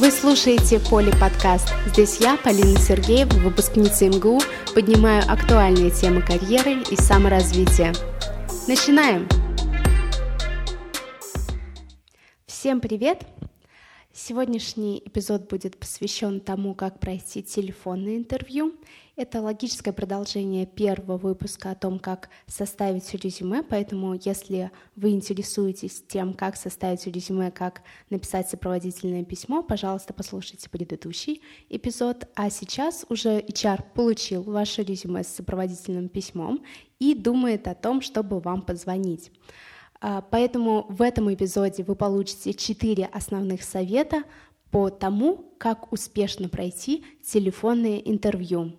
Вы слушаете Поли подкаст. Здесь я, Полина Сергеева, выпускница МГУ, поднимаю актуальные темы карьеры и саморазвития. Начинаем! Всем привет! Сегодняшний эпизод будет посвящен тому, как пройти телефонное интервью. Это логическое продолжение первого выпуска о том, как составить резюме, поэтому если вы интересуетесь тем, как составить резюме, как написать сопроводительное письмо, пожалуйста, послушайте предыдущий эпизод. А сейчас уже HR получил ваше резюме с сопроводительным письмом и думает о том, чтобы вам позвонить. А, поэтому в этом эпизоде вы получите четыре основных совета по тому, как успешно пройти телефонное интервью.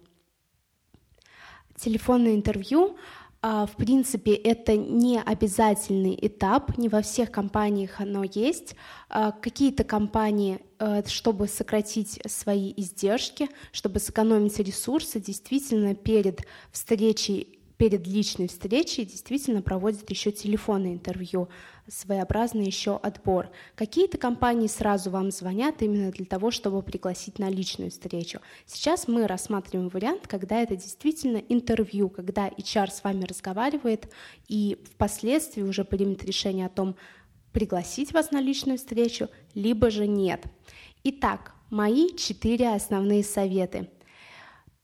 Телефонное интервью а, в принципе, это не обязательный этап, не во всех компаниях оно есть. А, какие-то компании, чтобы сократить свои издержки, чтобы сэкономить ресурсы, действительно перед встречей перед личной встречей действительно проводят еще телефонное интервью, своеобразный еще отбор. Какие-то компании сразу вам звонят именно для того, чтобы пригласить на личную встречу. Сейчас мы рассматриваем вариант, когда это действительно интервью, когда HR с вами разговаривает и впоследствии уже примет решение о том, пригласить вас на личную встречу, либо же нет. Итак, мои четыре основные советы.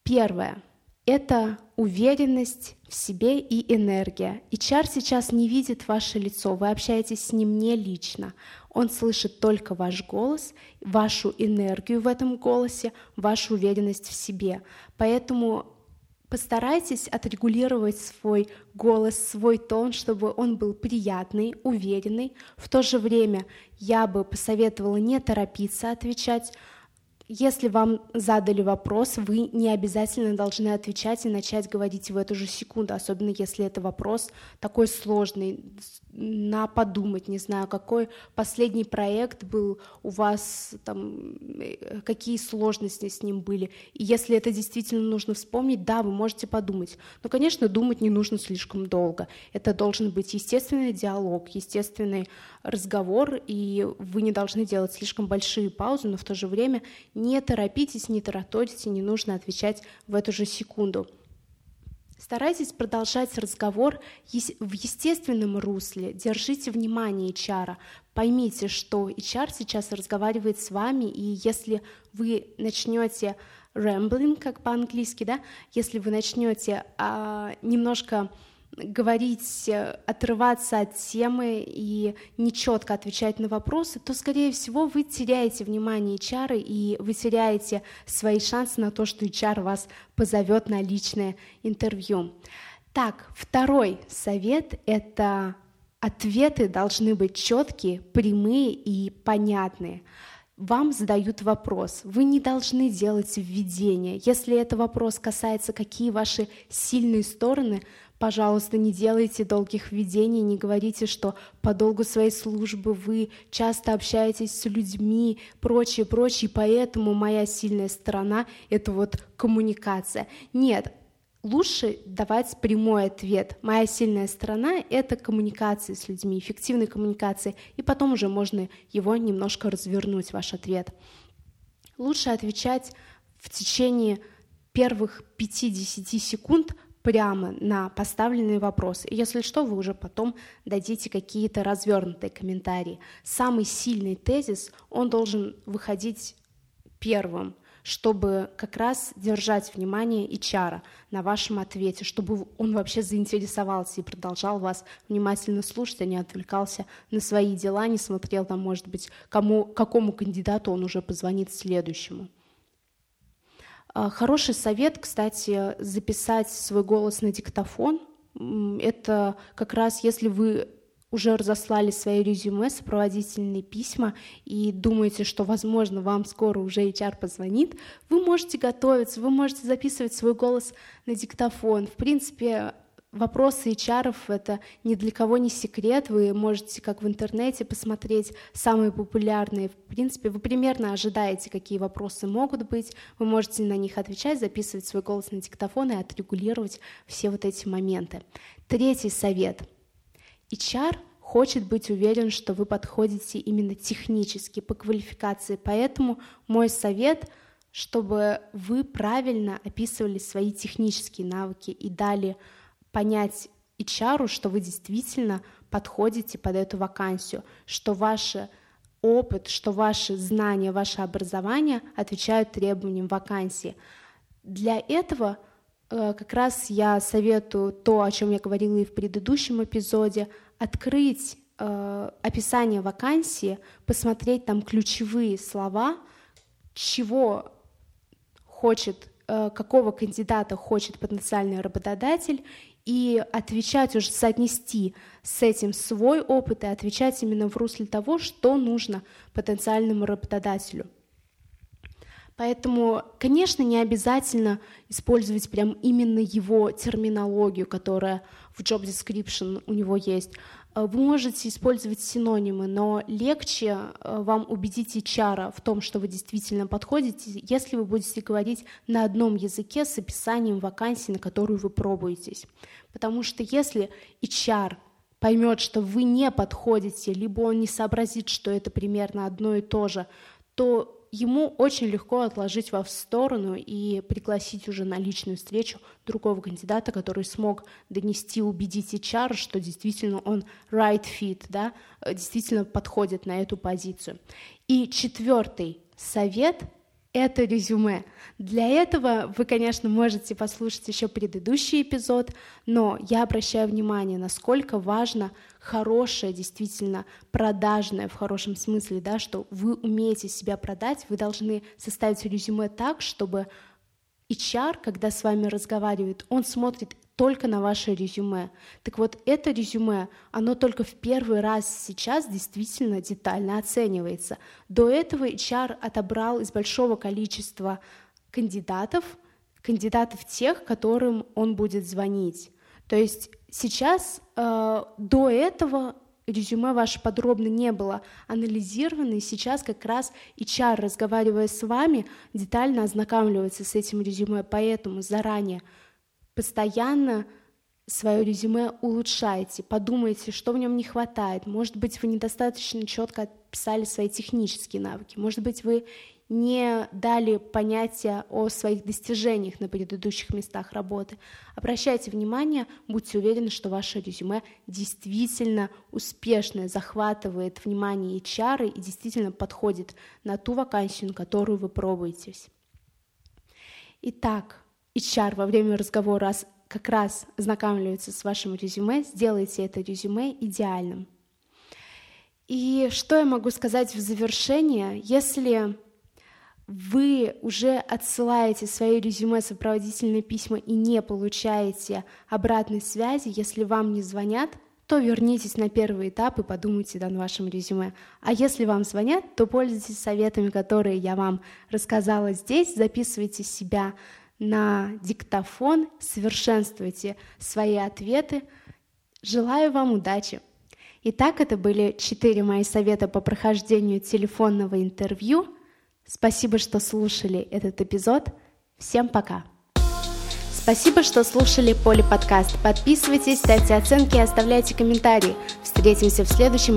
Первое это уверенность в себе и энергия. И чар сейчас не видит ваше лицо, вы общаетесь с ним не лично. Он слышит только ваш голос, вашу энергию в этом голосе, вашу уверенность в себе. Поэтому постарайтесь отрегулировать свой голос, свой тон, чтобы он был приятный, уверенный. В то же время я бы посоветовала не торопиться отвечать, если вам задали вопрос, вы не обязательно должны отвечать и начать говорить в эту же секунду, особенно если это вопрос такой сложный, на подумать, не знаю, какой последний проект был у вас, там, э, какие сложности с ним были. И если это действительно нужно вспомнить, да, вы можете подумать. Но, конечно, думать не нужно слишком долго. Это должен быть естественный диалог, естественный разговор, и вы не должны делать слишком большие паузы, но в то же время не торопитесь, не тараторите, не нужно отвечать в эту же секунду. Старайтесь продолжать разговор в естественном русле, держите внимание HR, поймите, что HR сейчас разговаривает с вами, и если вы начнете rambling, как по-английски, да, если вы начнете а, немножко говорить, э, отрываться от темы и нечетко отвечать на вопросы, то, скорее всего, вы теряете внимание HR и вы теряете свои шансы на то, что HR вас позовет на личное интервью. Так, второй совет — это ответы должны быть четкие, прямые и понятные вам задают вопрос. Вы не должны делать введение. Если это вопрос касается, какие ваши сильные стороны, Пожалуйста, не делайте долгих введений, не говорите, что по долгу своей службы вы часто общаетесь с людьми, прочее, прочее, поэтому моя сильная сторона — это вот коммуникация. Нет, лучше давать прямой ответ. Моя сильная сторона — это коммуникация с людьми, эффективная коммуникация, и потом уже можно его немножко развернуть, ваш ответ. Лучше отвечать в течение первых 5-10 секунд прямо на поставленные вопросы. И если что, вы уже потом дадите какие-то развернутые комментарии. Самый сильный тезис, он должен выходить первым, чтобы как раз держать внимание HR на вашем ответе, чтобы он вообще заинтересовался и продолжал вас внимательно слушать, а не отвлекался на свои дела, не смотрел там, может быть, кому, какому кандидату он уже позвонит следующему. А, хороший совет, кстати, записать свой голос на диктофон. Это как раз если вы уже разослали свои резюме, сопроводительные письма и думаете, что, возможно, вам скоро уже HR позвонит, вы можете готовиться, вы можете записывать свой голос на диктофон. В принципе, Вопросы HR — это ни для кого не секрет. Вы можете, как в интернете, посмотреть самые популярные. В принципе, вы примерно ожидаете, какие вопросы могут быть. Вы можете на них отвечать, записывать свой голос на диктофон и отрегулировать все вот эти моменты. Третий совет. HR хочет быть уверен, что вы подходите именно технически по квалификации. Поэтому мой совет, чтобы вы правильно описывали свои технические навыки и дали понять HR, что вы действительно подходите под эту вакансию, что ваш опыт, что ваши знания, ваше образование отвечают требованиям вакансии. Для этого э, как раз я советую то, о чем я говорила и в предыдущем эпизоде, открыть э, описание вакансии, посмотреть там ключевые слова, чего хочет, э, какого кандидата хочет потенциальный работодатель, и отвечать уже, соотнести с этим свой опыт и отвечать именно в русле того, что нужно потенциальному работодателю. Поэтому, конечно, не обязательно использовать прям именно его терминологию, которая в job description у него есть. Э, вы можете использовать синонимы, но легче э, вам убедить HR в том, что вы действительно подходите, если вы будете говорить на одном языке с описанием вакансии, на которую вы пробуетесь. Потому что если HR поймет, что вы не подходите, либо он не сообразит, что это примерно одно и то же, то ему очень легко отложить вас в сторону и пригласить уже на личную встречу другого кандидата, который смог донести, убедить HR, что действительно он right fit, да, действительно подходит на эту позицию. И четвертый совет это резюме. Для этого вы, конечно, можете послушать еще предыдущий эпизод, но я обращаю внимание, насколько важно хорошее, действительно продажное в хорошем смысле, да, что вы умеете себя продать, вы должны составить резюме так, чтобы HR, когда с вами разговаривает, он смотрит только на ваше резюме. Так вот, это резюме, оно только в первый раз сейчас действительно детально оценивается. До этого HR отобрал из большого количества кандидатов, кандидатов тех, которым он будет звонить. То есть сейчас э, до этого резюме ваше подробно не было анализировано, и сейчас как раз HR, разговаривая с вами, детально ознакомливается с этим резюме, поэтому заранее постоянно свое резюме улучшайте, подумайте, что в нем не хватает. Может быть, вы недостаточно четко описали свои технические навыки. Может быть, вы не дали понятия о своих достижениях на предыдущих местах работы. Обращайте внимание, будьте уверены, что ваше резюме действительно успешное, захватывает внимание HR и действительно подходит на ту вакансию, на которую вы пробуетесь. Итак, HR во время разговора как раз ознакомливается с вашим резюме, сделайте это резюме идеальным. И что я могу сказать в завершение? Если вы уже отсылаете свои резюме, сопроводительные письма и не получаете обратной связи, если вам не звонят, то вернитесь на первый этап и подумайте над вашим резюме. А если вам звонят, то пользуйтесь советами, которые я вам рассказала здесь, записывайте себя на диктофон, совершенствуйте свои ответы. Желаю вам удачи! Итак, это были четыре мои совета по прохождению телефонного интервью. Спасибо, что слушали этот эпизод. Всем пока! Спасибо, что слушали Поли подкаст. Подписывайтесь, ставьте оценки и оставляйте комментарии. Встретимся в следующем